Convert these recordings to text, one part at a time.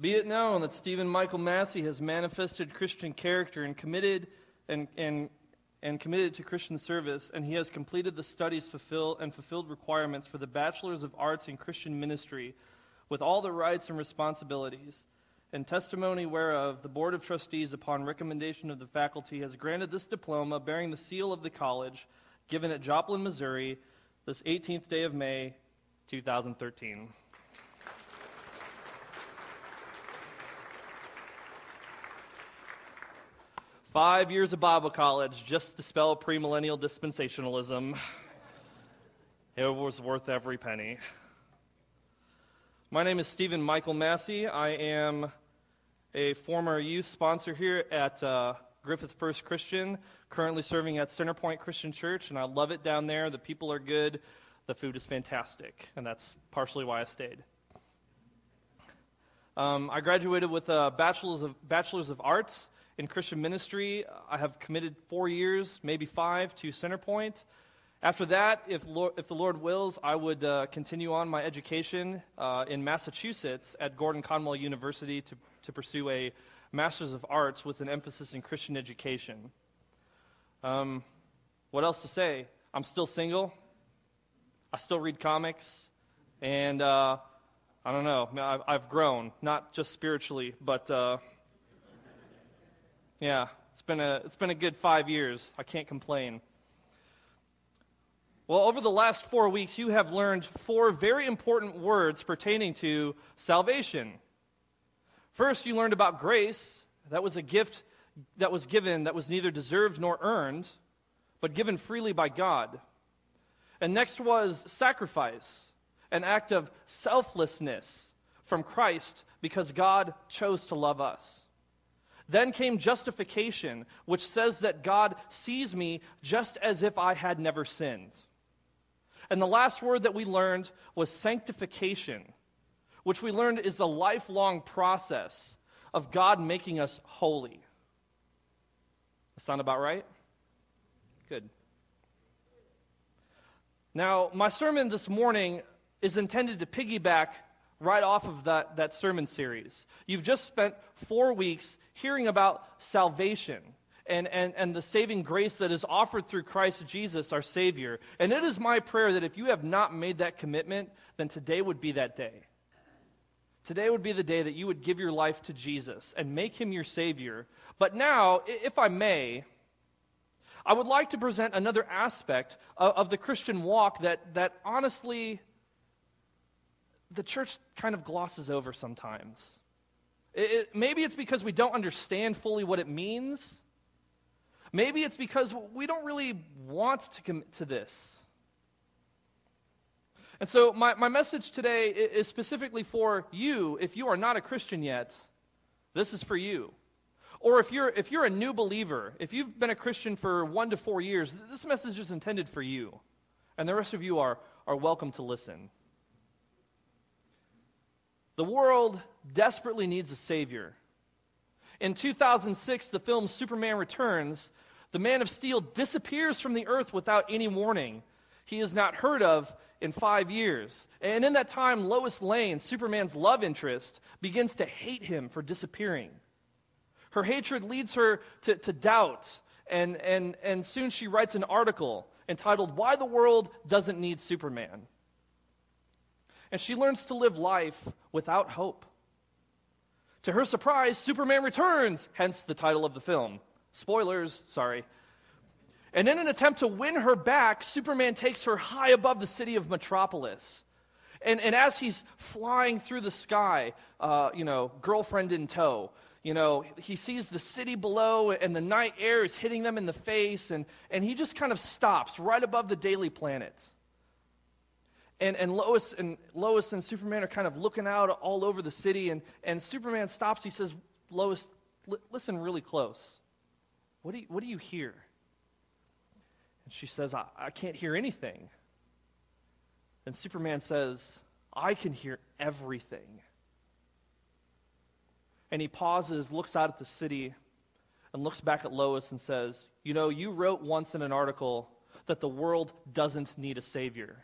Be it known that Steven Michael Massey has manifested Christian character and committed and, and, and committed to Christian service, and he has completed the studies fulfill, and fulfilled requirements for the Bachelors of Arts in Christian Ministry with all the rights and responsibilities. In testimony whereof, the Board of Trustees, upon recommendation of the faculty, has granted this diploma bearing the seal of the college, given at Joplin, Missouri, this 18th day of May, 2013. Five years of Bible college just to spell premillennial dispensationalism. It was worth every penny. My name is Steven Michael Massey. I am a former youth sponsor here at uh, Griffith First Christian, currently serving at Centerpoint Christian Church, and I love it down there. The people are good, the food is fantastic, and that's partially why I stayed. Um, I graduated with a bachelor's of, bachelor's of Arts in Christian ministry. I have committed four years, maybe five, to Centerpoint. After that, if, Lord, if the Lord wills, I would uh, continue on my education uh, in Massachusetts at Gordon Conwell University to, to pursue a Master's of Arts with an emphasis in Christian education. Um, what else to say? I'm still single. I still read comics. And uh, I don't know, I've, grown, not just spiritually, but uh, yeah, it's been, a, it's been a good five years. I can't complain. Well, over the last four weeks, you have learned four very important words pertaining to salvation. First, you learned about grace. That was a gift that was given that was neither deserved nor earned, but given freely by God. And next was sacrifice, an act of selflessness from Christ because God chose to love us. Then came justification, which says that God sees me just as if I had never sinned. And the last word that we learned was sanctification, which we learned is a lifelong process of God making us holy. That sound about right? Good. Now, my sermon this morning is intended to piggyback right off of that, that sermon series. You've just spent four weeks hearing about salvation and, and, and the saving grace that is offered through Christ Jesus, our Savior. And it is my prayer that if you have not made that commitment, then today would be that day. Today would be the day that you would give your life to Jesus and make him your Savior. But now, if I may, I would like to present another aspect of, of the Christian walk that, that honestly the church kind of glosses over sometimes. It, it, maybe it's because we don't understand fully what it means. Maybe it's because we don't really want to commit to this. And so, my, my message today is specifically for you. If you are not a Christian yet, this is for you. Or if you're, if you're a new believer, if you've been a Christian for one to four years, this message is intended for you. And the rest of you are, are welcome to listen. The world desperately needs a Savior. In 2006, the film Superman Returns, the Man of Steel disappears from the earth without any warning. He is not heard of in five years. And in that time, Lois Lane, Superman's love interest, begins to hate him for disappearing. Her hatred leads her to, to doubt, and, and, and soon she writes an article entitled, Why the World Doesn't Need Superman. And she learns to live life without hope. To her surprise, Superman returns, hence the title of the film. Spoilers, sorry. And in an attempt to win her back, Superman takes her high above the city of Metropolis. And, and as he's flying through the sky, uh, you know, girlfriend in tow, you know, he sees the city below and the night air is hitting them in the face, and, and he just kind of stops right above the daily planet. And, and Lois and Lois and Superman are kind of looking out all over the city, and, and Superman stops. He says, Lois, li- listen really close. What do you, what do you hear? And she says, I, I can't hear anything. And Superman says, I can hear everything. And he pauses, looks out at the city, and looks back at Lois and says, You know, you wrote once in an article that the world doesn't need a savior.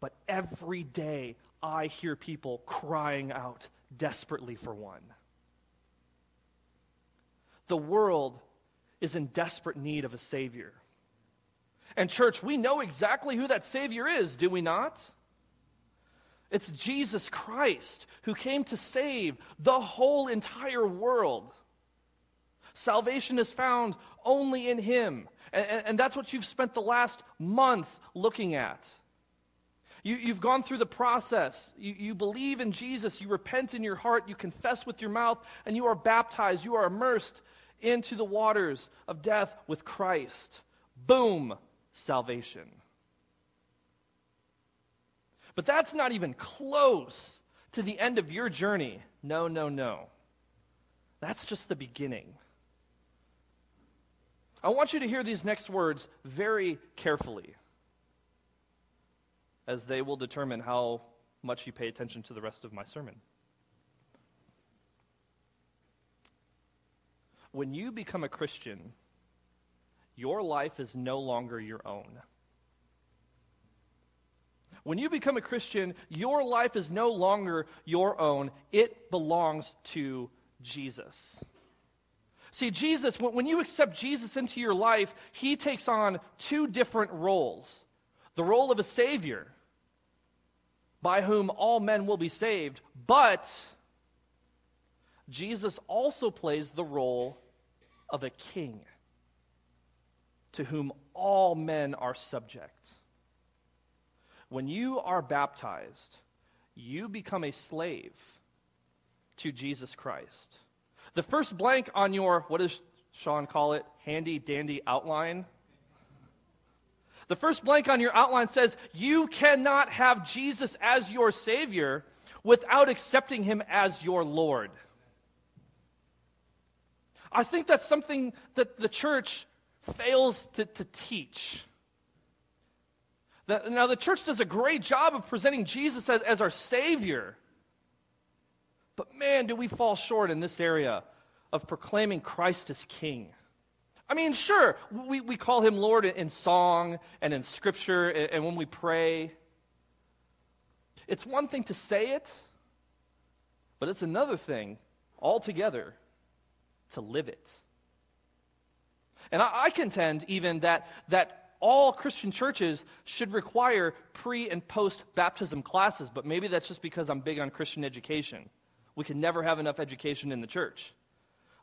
But every day, I hear people crying out desperately for one. The world is in desperate need of a Savior. And, church, we know exactly who that Savior is, do we not? It's Jesus Christ who came to save the whole entire world. Salvation is found only in Him. And, and, that's what you've spent the last month looking at. You, have gone through the process. You, you believe in Jesus. You repent in your heart. You confess with your mouth. And you are baptized. You are immersed into the waters of death with Christ. Boom, salvation. But that's not even close to the end of your journey. No, no, no. That's just the beginning. I want you to hear these next words very carefully, as they will determine how much you pay attention to the rest of my sermon. When you become a Christian, your life is no longer your own. When you become a Christian, your life is no longer your own, it belongs to Jesus. See, Jesus, when you accept Jesus into your life, he takes on two different roles the role of a Savior, by whom all men will be saved, but Jesus also plays the role of a king to whom all men are subject. When you are baptized, you become a slave to Jesus Christ. The first blank on your, what does Sean call it, handy dandy outline? The first blank on your outline says, You cannot have Jesus as your Savior without accepting Him as your Lord. I think that's something that the church fails to, to teach. now, the church does a great job of presenting Jesus as, as our Savior. But man, do we fall short in this area of proclaiming Christ as King. I mean, sure, we, we call him Lord in song and in scripture and, when we pray. It's one thing to say it, but it's another thing altogether to live it. And I, I contend even that, that all Christian churches should require pre and post baptism classes, but maybe that's just because I'm big on Christian education. We can never have enough education in the church.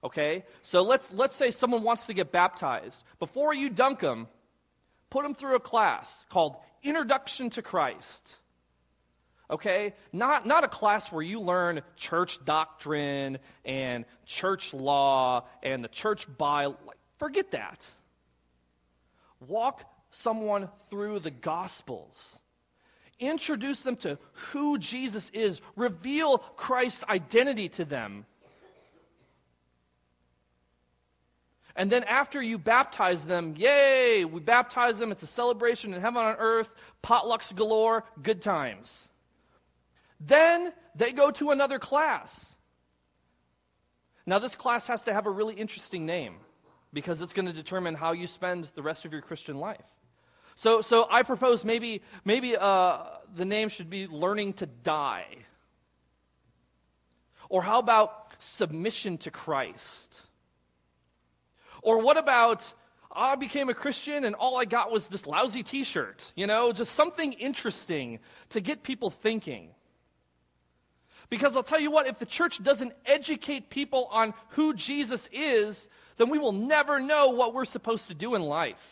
Okay? So let's, let's say someone wants to get baptized. Before you dunk them, put them through a class called Introduction to Christ. Okay? Not, not a class where you learn church doctrine and church law and the church by. Forget that. Walk someone through the Gospels. Introduce them to who Jesus is. Reveal Christ's identity to them. And then after you baptize them, yay, we baptize them. It's a celebration in heaven on earth, potlucks galore, good times. Then they go to another class. Now, this class has to have a really interesting name because it's going to determine how you spend the rest of your Christian life. So, so I propose maybe, maybe uh, the name should be Learning to Die. Or how about Submission to Christ? Or what about, ah, I became a Christian and all I got was this lousy t shirt? You know, just something interesting to get people thinking. Because I'll tell you what, if the church doesn't educate people on who Jesus is, then we will never know what we're supposed to do in life.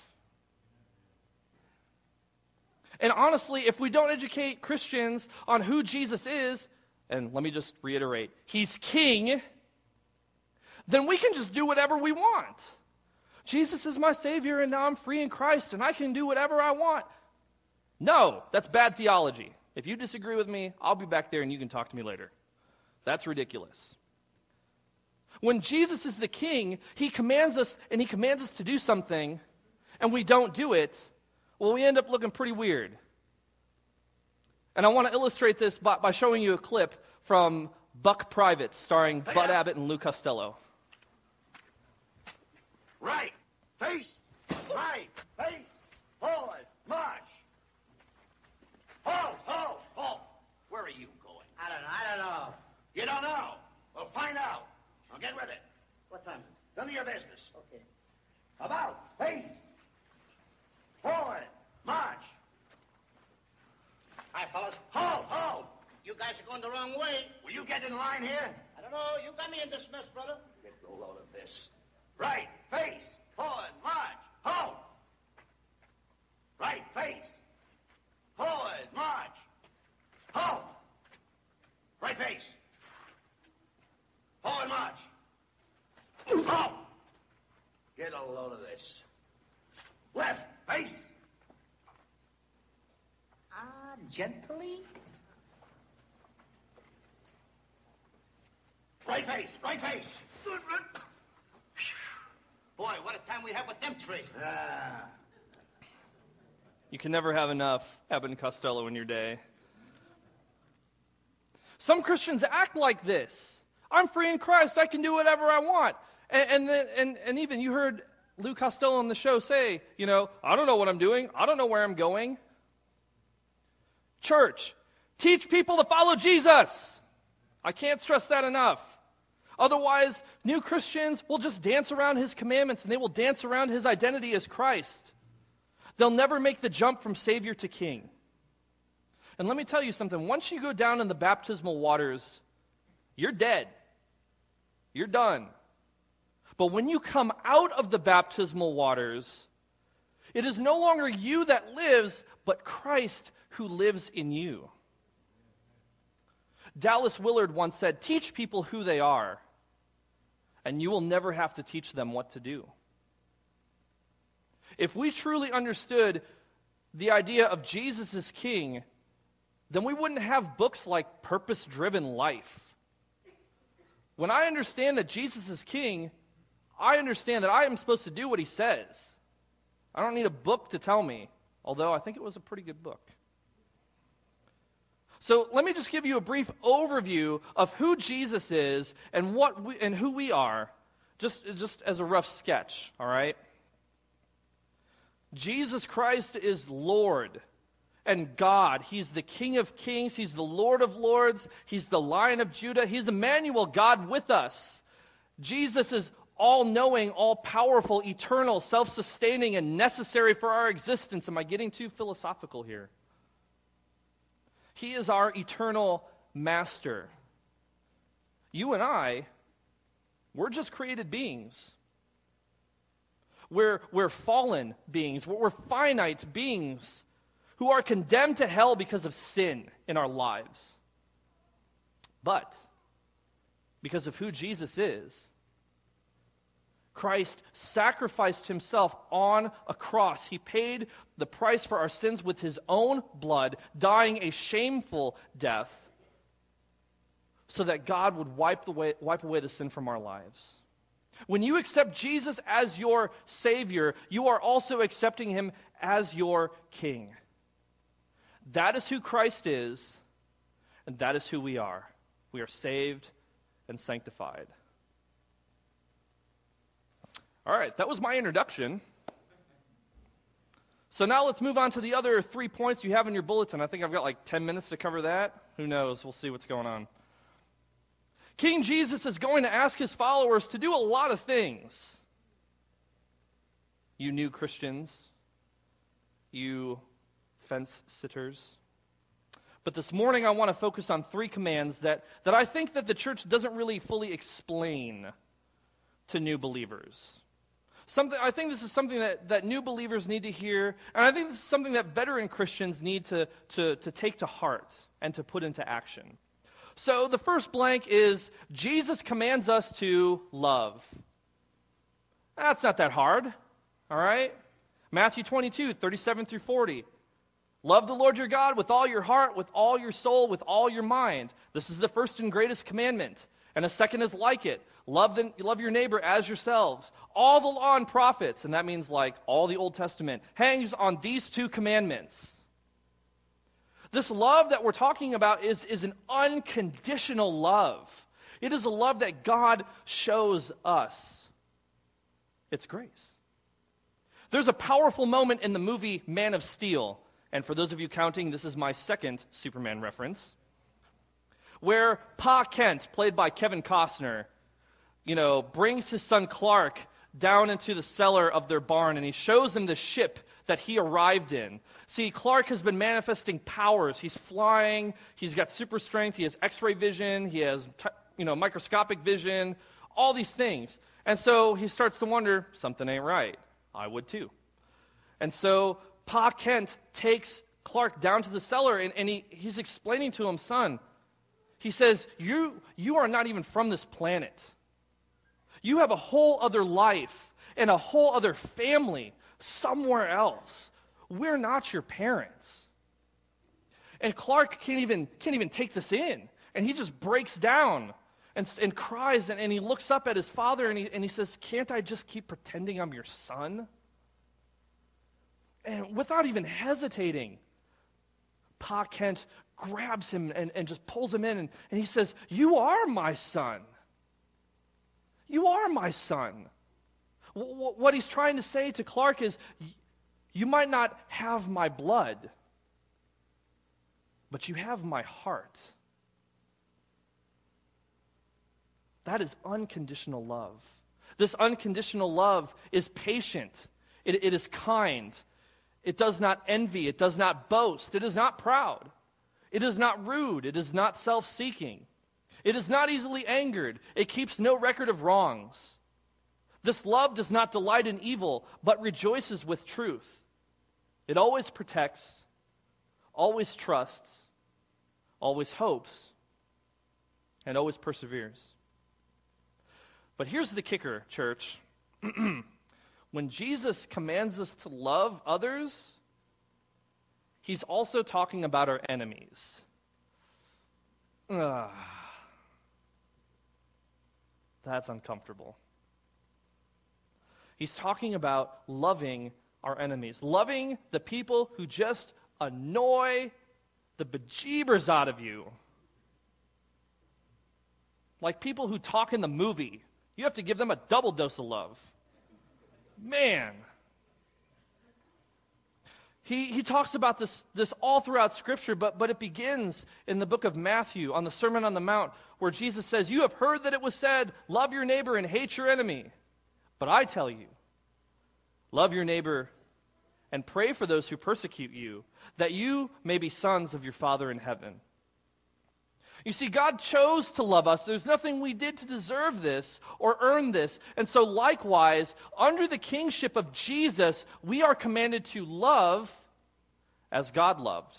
And honestly, if we don't educate Christians on who Jesus is, and let me just reiterate, he's king, then we can just do whatever we want. Jesus is my Savior and now I'm free in Christ and I can do whatever I want. No, that's bad theology. If you disagree with me, I'll be back there and you can talk to me later. That's ridiculous. When Jesus is the king, he commands us and he commands us to do something and we don't do it, well, we end up looking pretty weird. And I want to illustrate this by, by showing you a clip from Buck Private starring oh, Bud Abbott and Lou Costello. Right. Face. Right. Face. Forward. March. Halt. Halt. Halt. Where are you? Going? I don't know. I don't know. You don't know. We'll find out. Now get with it. What time is None of your business. it? Okay. About. Face. Forward. March. Hi, fellas. Hold, hold. You guys are going the wrong way. Will you get in line here? I don't know. You got me in this mess, brother. Get a load of this. Right. Face. Forward. March. Hold. Right. Face. Forward. March. Hold. Right face. Forward march. Halt. Get a load of this. Left face. Ah, gently. Right face. Right face. Boy, what a time we have with them three. Ah. You can never have enough Abbott and Costello in your day. Some Christians act like this. I'm free in Christ. I can do whatever I want. And, and, and, and even you heard Lou Costello on the show say, you know, I don't know what I'm doing. I don't know where I'm going. Church, teach people to follow Jesus. I can't stress that enough. Otherwise, new Christians will just dance around his commandments and they will dance around his identity as Christ. They'll never make the jump from Savior to King. And let me tell you something once you go down in the baptismal waters, you're dead. You're done. But when you come out of the baptismal waters, it is no longer you that lives, but Christ who lives in you. Dallas Willard once said, Teach people who they are, and you will never have to teach them what to do. If we truly understood the idea of Jesus as king, then we wouldn't have books like Purpose Driven Life. When I understand that Jesus is king, I understand that I am supposed to do what he says. I don't need a book to tell me, although I think it was a pretty good book. So let me just give you a brief overview of who Jesus is and what we, and who we are, just, just as a rough sketch, all right? Jesus Christ is Lord and God. He's the King of kings. He's the Lord of lords. He's the Lion of Judah. He's Emmanuel, God with us. Jesus is all knowing, all powerful, eternal, self sustaining, and necessary for our existence. Am I getting too philosophical here? He is our eternal master. You and I, we're just created beings. We're, we're fallen beings. We're, we're finite beings who are condemned to hell because of sin in our lives. But because of who Jesus is, Christ sacrificed himself on a cross. He paid the price for our sins with his own blood, dying a shameful death, so that God would wipe, the way, wipe away the sin from our lives. When you accept Jesus as your Savior, you are also accepting Him as your King. That is who Christ is, and that is who we are. We are saved and sanctified. All right, that was my introduction. So now let's move on to the other three points you have in your bulletin. I think I've got like 10 minutes to cover that. Who knows? We'll see what's going on. King Jesus is going to ask his followers to do a lot of things. You new Christians, you fence sitters. But this morning I want to focus on three commands that, that I think that the church doesn't really fully explain to new believers. Something, I think this is something that, that new believers need to hear, and I think this is something that veteran Christians need to, to, to take to heart and to put into action. So the first blank is Jesus commands us to love. That's not that hard, all right? Matthew 22, 37 through 40. Love the Lord your God with all your heart, with all your soul, with all your mind. This is the first and greatest commandment. And a second is like it. Love, the, love your neighbor as yourselves. All the law and prophets, and that means like all the Old Testament, hangs on these two commandments. This love that we're talking about is, is an unconditional love. It is a love that God shows us. It's grace. There's a powerful moment in the movie Man of Steel. And for those of you counting, this is my second Superman reference where Pa Kent, played by Kevin Costner, you know, brings his son Clark down into the cellar of their barn and he shows him the ship that he arrived in. See, Clark has been manifesting powers. He's flying, he's got super strength, he has x ray vision, he has, you know, microscopic vision, all these things. And so he starts to wonder something ain't right. I would too. And so Pa Kent takes Clark down to the cellar and, and he, he's explaining to him, son, he says, you, you are not even from this planet. You have a whole other life and a whole other family somewhere else. We're not your parents. And Clark can't even, can't even take this in. And he just breaks down and, and cries and, and he looks up at his father and he, and he says, Can't I just keep pretending I'm your son? And without even hesitating, Pa Kent grabs him and, and just pulls him in and, and he says, You are my son. You are my son. What he's trying to say to Clark is, You might not have my blood, but you have my heart. That is unconditional love. This unconditional love is patient, it, it is kind, it does not envy, it does not boast, it is not proud, it is not rude, it is not self seeking, it is not easily angered, it keeps no record of wrongs. This love does not delight in evil, but rejoices with truth. It always protects, always trusts, always hopes, and always perseveres. But here's the kicker, church. when Jesus commands us to love others, he's also talking about our enemies. Ugh. That's uncomfortable. He's talking about loving our enemies, loving the people who just annoy the bejeebers out of you. Like people who talk in the movie you have to give them a double dose of love. Man. He, he talks about this, this all throughout Scripture, but, but it begins in the book of Matthew on the Sermon on the Mount, where Jesus says, You have heard that it was said, Love your neighbor and hate your enemy. But I tell you, love your neighbor and pray for those who persecute you, that you may be sons of your Father in heaven. You see, God chose to love us. There's nothing we did to deserve this or earn this. And so, likewise, under the kingship of Jesus, we are commanded to love as God loved.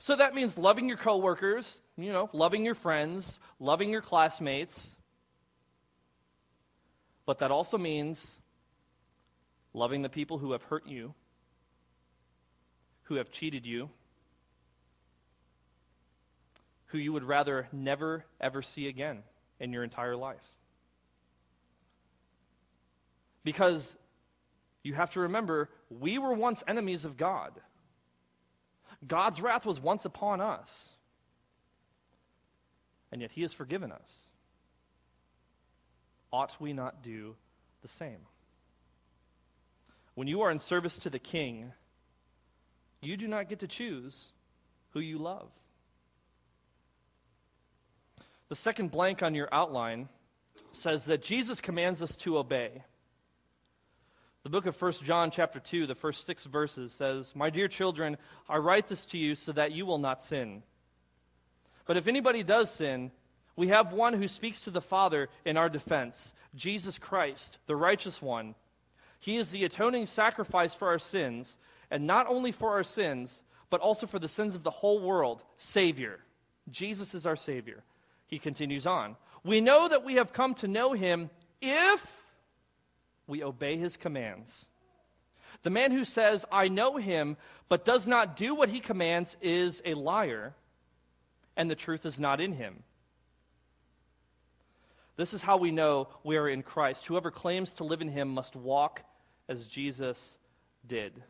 So that means loving your coworkers, you know, loving your friends, loving your classmates. But that also means loving the people who have hurt you, who have cheated you who you would rather never, ever see again in your entire life. Because you have to remember, we were once enemies of God. God's wrath was once upon us. And yet he has forgiven us. Ought we not do the same? When you are in service to the king, you do not get to choose who you love. The second blank on your outline says that Jesus commands us to obey. The book of 1 John chapter 2, the first 6 verses says, "My dear children, I write this to you so that you will not sin. But if anybody does sin, we have one who speaks to the Father in our defense, Jesus Christ, the righteous one. He is the atoning sacrifice for our sins, and not only for our sins, but also for the sins of the whole world, Savior. Jesus is our Savior. He continues on. We know that we have come to know him if we obey his commands. The man who says, I know him, but does not do what he commands is a liar, and the truth is not in him. This is how we know we are in Christ. Whoever claims to live in him must walk as Jesus did.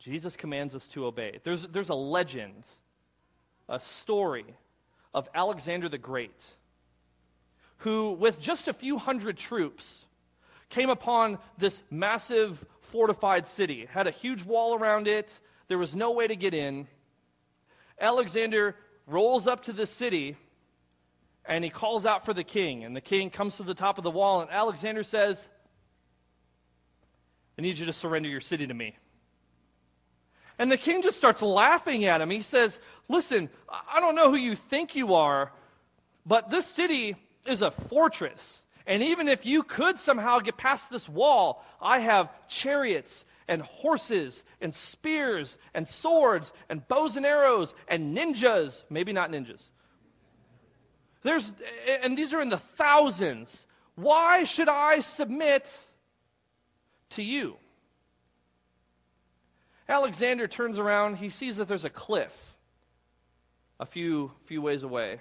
Jesus commands us to obey. There's, there's a legend a story of Alexander the Great, who, with just a few hundred troops, came upon this massive fortified city, had a huge wall around it, there was no way to get in. Alexander rolls up to the city and he calls out for the king. And the king comes to the top of the wall, and Alexander says, I need you to surrender your city to me. And the king just starts laughing at him. He says, Listen, I don't know who you think you are, but this city is a fortress. And even if you could somehow get past this wall, I have chariots and horses and spears and swords and bows and arrows and ninjas. Maybe not ninjas. There's, and these are in the thousands. Why should I submit to you? Alexander turns around. He sees that there's a cliff a few, few ways away.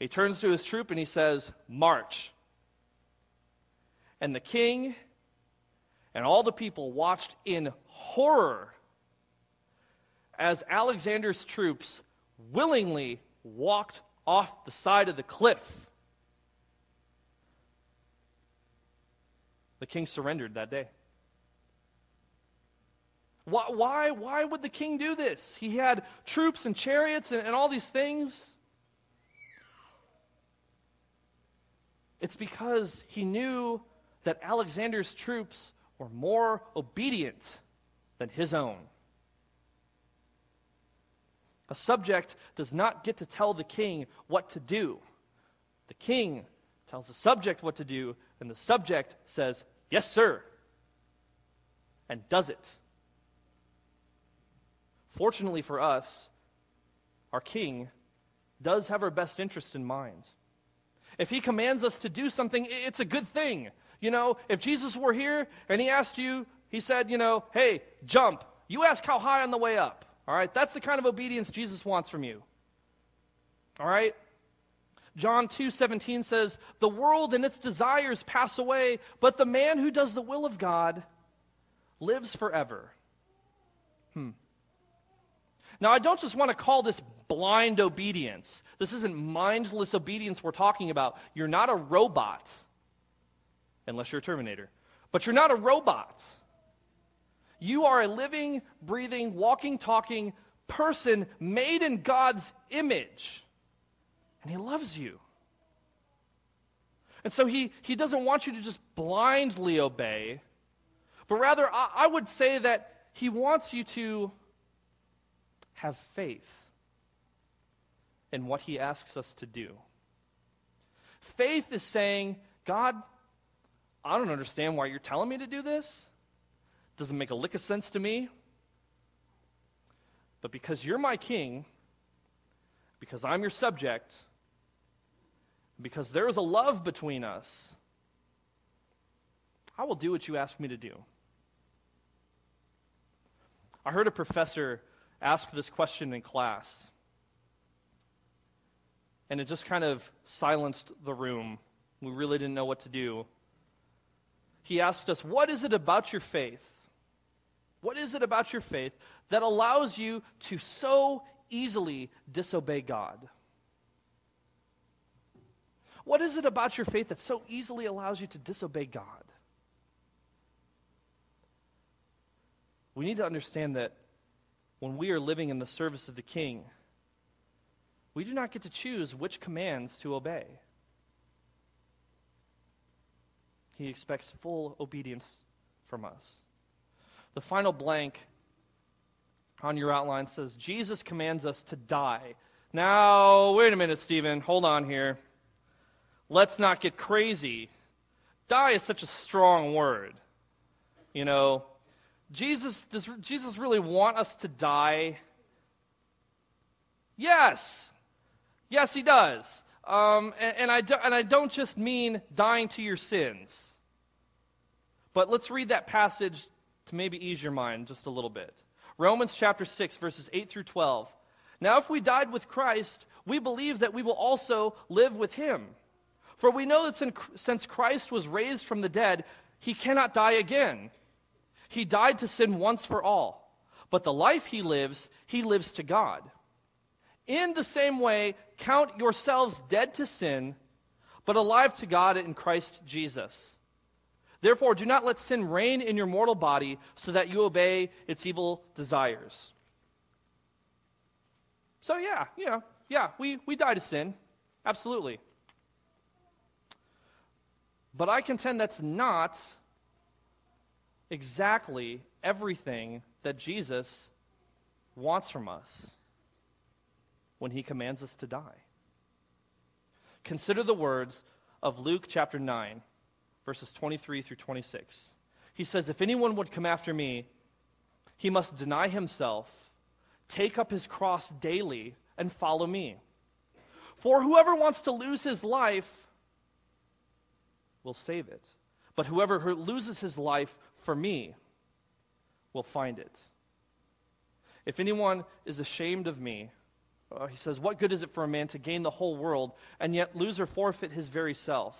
He turns to his troop and he says, March. And the king and all the people watched in horror as Alexander's troops willingly walked off the side of the cliff. The king surrendered that day. Why, why, why would the king do this? He had troops and chariots and, and all these things. It's because he knew that Alexander's troops were more obedient than his own. A subject does not get to tell the king what to do. The king tells the subject what to do, and the subject says, Yes, sir, and does it. Fortunately for us, our king does have our best interest in mind. If he commands us to do something, it's a good thing. You know, if Jesus were here and he asked you, he said, you know, hey, jump, you ask how high on the way up. All right? That's the kind of obedience Jesus wants from you. All right? John 2:17 says, "The world and its desires pass away, but the man who does the will of God lives forever." Hmm. Now, I don't just want to call this blind obedience. This isn't mindless obedience we're talking about. You're not a robot, unless you're a Terminator. But you're not a robot. You are a living, breathing, walking, talking person made in God's image. And He loves you. And so He, he doesn't want you to just blindly obey, but rather, I, I would say that He wants you to have faith in what he asks us to do. Faith is saying, God, I don't understand why you're telling me to do this. It Doesn't make a lick of sense to me. But because you're my king, because I'm your subject, because there is a love between us, I will do what you ask me to do. I heard a professor ask this question in class. And it just kind of silenced the room. We really didn't know what to do. He asked us, What is it about your faith? What is it about your faith that allows you to so easily disobey God? What is it about your faith that so easily allows you to disobey God? We need to understand that when we are living in the service of the King, we do not get to choose which commands to obey. He expects full obedience from us. The final blank on your outline says Jesus commands us to die. Now, wait a minute, Steven. Hold on here. Let's not get crazy. Die is such a strong word. You know, Jesus, does Jesus really want us to die? Yes. Yes, he does. Um, and, and, I do, and I don't just mean dying to your sins. But let's read that passage to maybe ease your mind just a little bit. Romans chapter 6, verses 8 through 12. Now, if we died with Christ, we believe that we will also live with him. For we know that since Christ was raised from the dead, he cannot die again. He died to sin once for all, but the life he lives, he lives to God. In the same way, count yourselves dead to sin, but alive to God in Christ Jesus. Therefore, do not let sin reign in your mortal body so that you obey its evil desires. So, yeah, you know, yeah, we, we die to sin. Absolutely. But I contend that's not exactly everything that Jesus wants from us when he commands us to die. Consider the words of Luke chapter 9, verses 23 through 26. He says, If anyone would come after me, he must deny himself, take up his cross daily, and follow me. For whoever wants to lose his life will save it. But whoever loses his life for me will find it. If anyone is ashamed of me, uh, he says, What good is it for a man to gain the whole world and yet lose or forfeit his very self?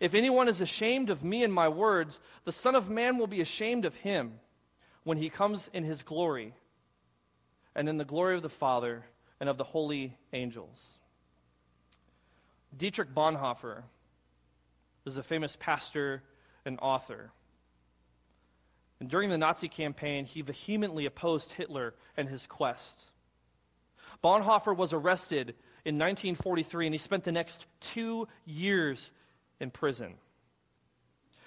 If anyone is ashamed of me and my words, the Son of Man will be ashamed of him when he comes in his glory and in the glory of the Father and of the holy angels. Dietrich Bonhoeffer is a famous pastor and author. And during the Nazi campaign, he vehemently opposed Hitler and his quest. Bonhoeffer was arrested in 1943 and he spent the next two years in prison.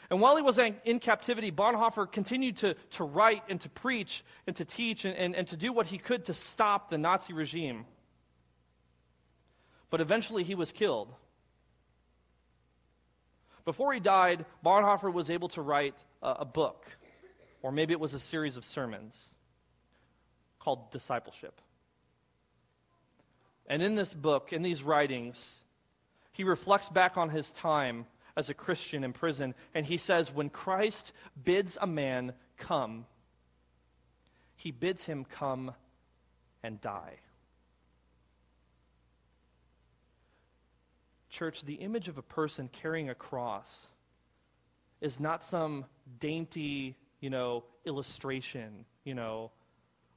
And while he was in captivity, Bonhoeffer continued to, to write and to preach and to teach and, and, and to do what he could to stop the Nazi regime. But eventually he was killed. Before he died, Bonhoeffer was able to write a, a book, or maybe it was a series of sermons called Discipleship. And in this book, in these writings, he reflects back on his time as a Christian in prison, and he says, When Christ bids a man come, he bids him come and die. Church, the image of a person carrying a cross is not some dainty, you know, illustration, you know,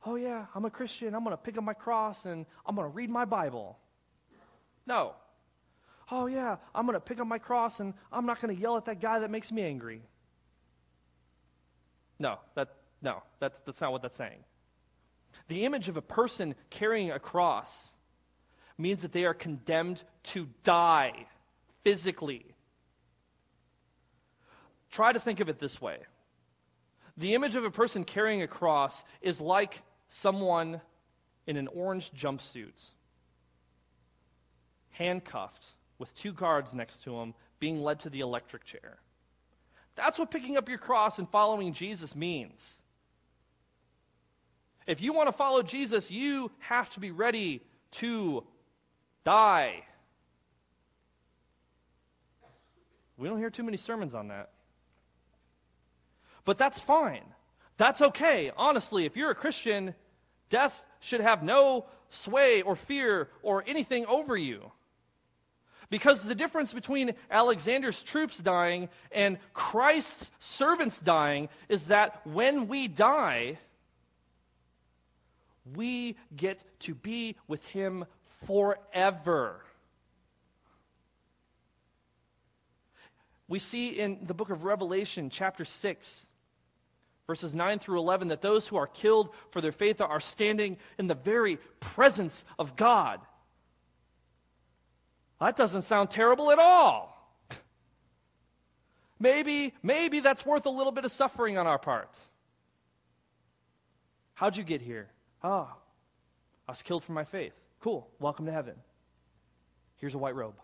oh yeah, I'm a Christian, I'm going to pick up my cross and I'm going to read my Bible. No. Oh yeah, I'm going to pick up my cross and I'm not going to yell at that guy that makes me angry. No, that no, that's that's not what that's saying. The image of a person carrying a cross means that they are condemned to die physically. Try to think of it this way the image of a person carrying a cross is like someone in an orange jumpsuit, handcuffed with two guards next to him, being led to the electric chair. That's what picking up your cross and following Jesus means. If you want to follow Jesus, you have to be ready to die. We don't hear too many sermons on that. But that's fine. That's okay. Honestly, if you're a Christian, death should have no sway or fear or anything over you. Because the difference between Alexander's troops dying and Christ's servants dying is that when we die, we get to be with him forever. We see in the book of Revelation, chapter 6, verses 9 through 11, that those who are killed for their faith are standing in the very presence of God. That doesn't sound terrible at all. Maybe, maybe that's worth a little bit of suffering on our part. How'd you get here? Oh, I was killed for my faith. Cool. Welcome to heaven. Here's a white robe.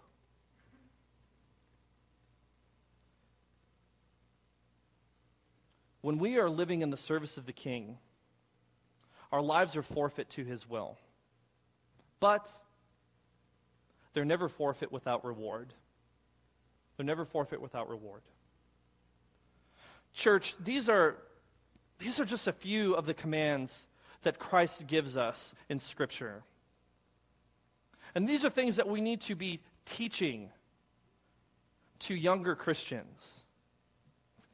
When we are living in the service of the King, our lives are forfeit to his will. But they're never forfeit without reward. They're never forfeit without reward. Church, these are, these are just a few of the commands that Christ gives us in Scripture. And these are things that we need to be teaching to younger Christians.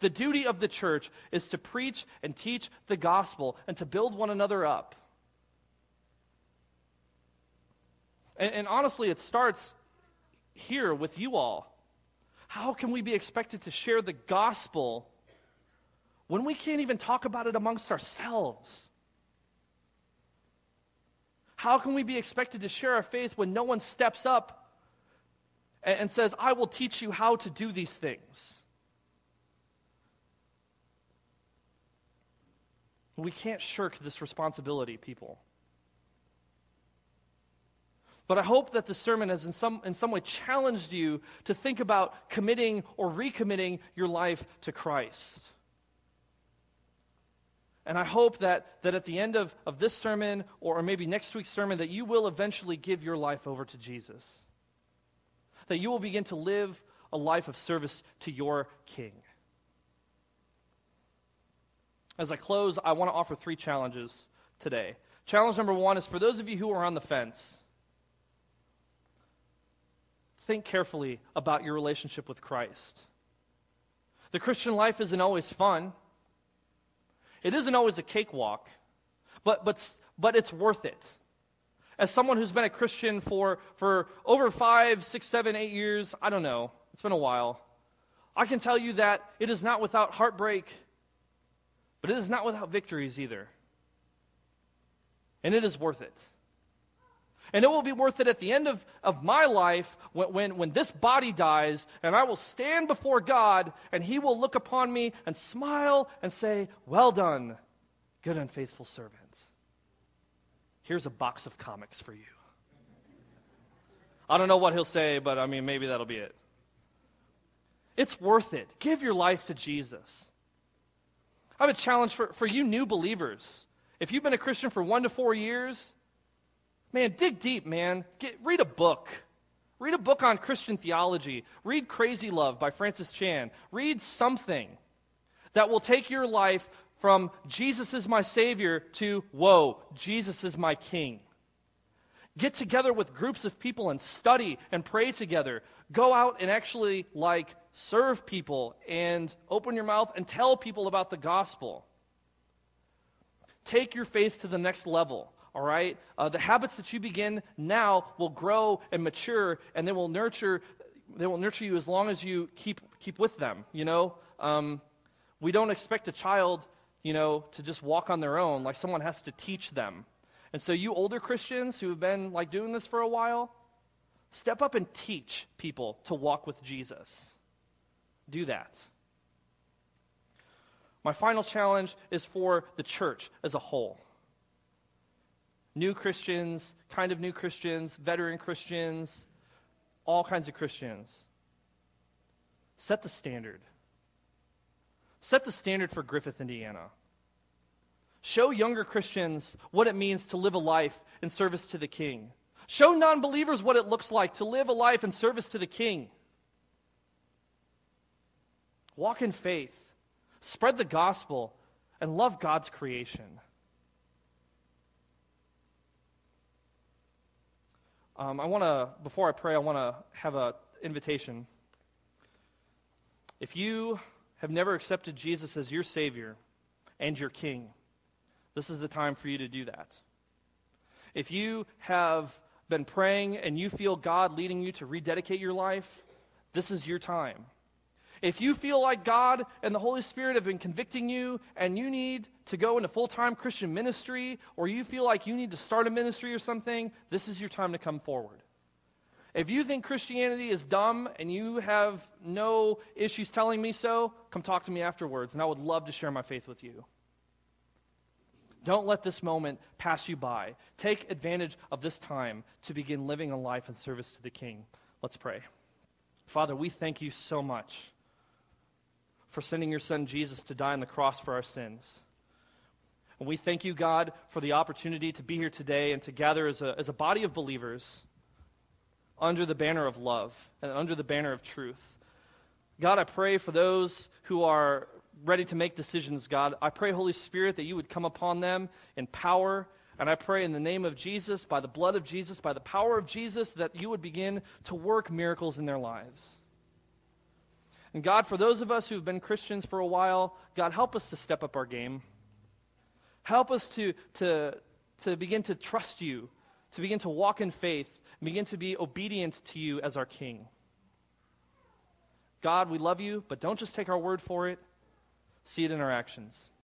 The duty of the church is to preach and teach the gospel and to build one another up. And, and, honestly, it starts here with you all. How can we be expected to share the gospel when we can't even talk about it amongst ourselves? How can we be expected to share our faith when no one steps up and, and says, I will teach you how to do these things? We can't shirk this responsibility, people. But I hope that the sermon has in some, in some way challenged you to think about committing or recommitting your life to Christ. And I hope that, that at the end of, of this sermon, or maybe next week's sermon, that you will eventually give your life over to Jesus. That you will begin to live a life of service to your King. As I close, I want to offer three challenges today. Challenge number one is for those of you who are on the fence think carefully about your relationship with Christ. The Christian life isn't always fun. It isn't always a cakewalk, but, but, but it's worth it. As someone who's been a Christian for, for over five, six, seven, eight years, I don't know, it's been a while, I can tell you that it is not without heartbreak, but it is not without victories either. And it is worth it. And it will be worth it at the end of, of my life when, when, when this body dies, and I will stand before God, and He will look upon me and smile and say, Well done, good and faithful servant. Here's a box of comics for you. I don't know what He'll say, but I mean, maybe that'll be it. It's worth it. Give your life to Jesus. I have a challenge for, for you new believers. If you've been a Christian for one to four years, Man, dig deep, man. Get, read a book. Read a book on Christian theology. Read Crazy Love by Francis Chan. Read something that will take your life from Jesus is my Savior to, whoa, Jesus is my King. Get together with groups of people and study and pray together. Go out and actually, like, serve people and open your mouth and tell people about the gospel. Take your faith to the next level all right? Uh, the habits that you begin now will grow and mature, and they will nurture. They will nurture you as long as you keep keep with them. You know, um, we don't expect a child, you know, to just walk on their own. Like someone has to teach them. And so, you older Christians who have been like doing this for a while, step up and teach people to walk with Jesus. Do that. My final challenge is for the church as a whole new Christians, kind of new Christians, veteran Christians, all kinds of Christians. Set the standard. Set the standard for Griffith, Indiana. Show younger Christians what it means to live a life in service to the King. Show non believers what it looks like to live a life in service to the King. Walk in faith, spread the gospel, and love God's creation. Um, I want to, before I pray, I want to have an invitation. If you have never accepted Jesus as your Savior and your King, this is the time for you to do that. If you have been praying and you feel God leading you to rededicate your life, this is your time. If you feel like God and the Holy Spirit have been convicting you and you need to go into full time Christian ministry, or you feel like you need to start a ministry or something, this is your time to come forward. If you think Christianity is dumb and you have no issues telling me so, come talk to me afterwards, and I would love to share my faith with you. Don't let this moment pass you by. Take advantage of this time to begin living a life in service to the King. Let's pray. Father, we thank you so much for sending your son Jesus to die on the cross for our sins. And we thank you, God, for the opportunity to be here today and to gather as a, as a body of believers under the banner of love and under the banner of truth. God, I pray for those who are ready to make decisions, God. I pray, Holy Spirit, that you would come upon them in power. And I pray in the name of Jesus, by the blood of Jesus, by the power of Jesus, that you would begin to work miracles in their lives. And God, for those of us who've been Christians for a while, God, help us to step up our game. Help us to, to, to begin to trust you, to begin to walk in faith, begin to be obedient to you as our King. God, we love you, but don't just take our word for it. See it in our actions.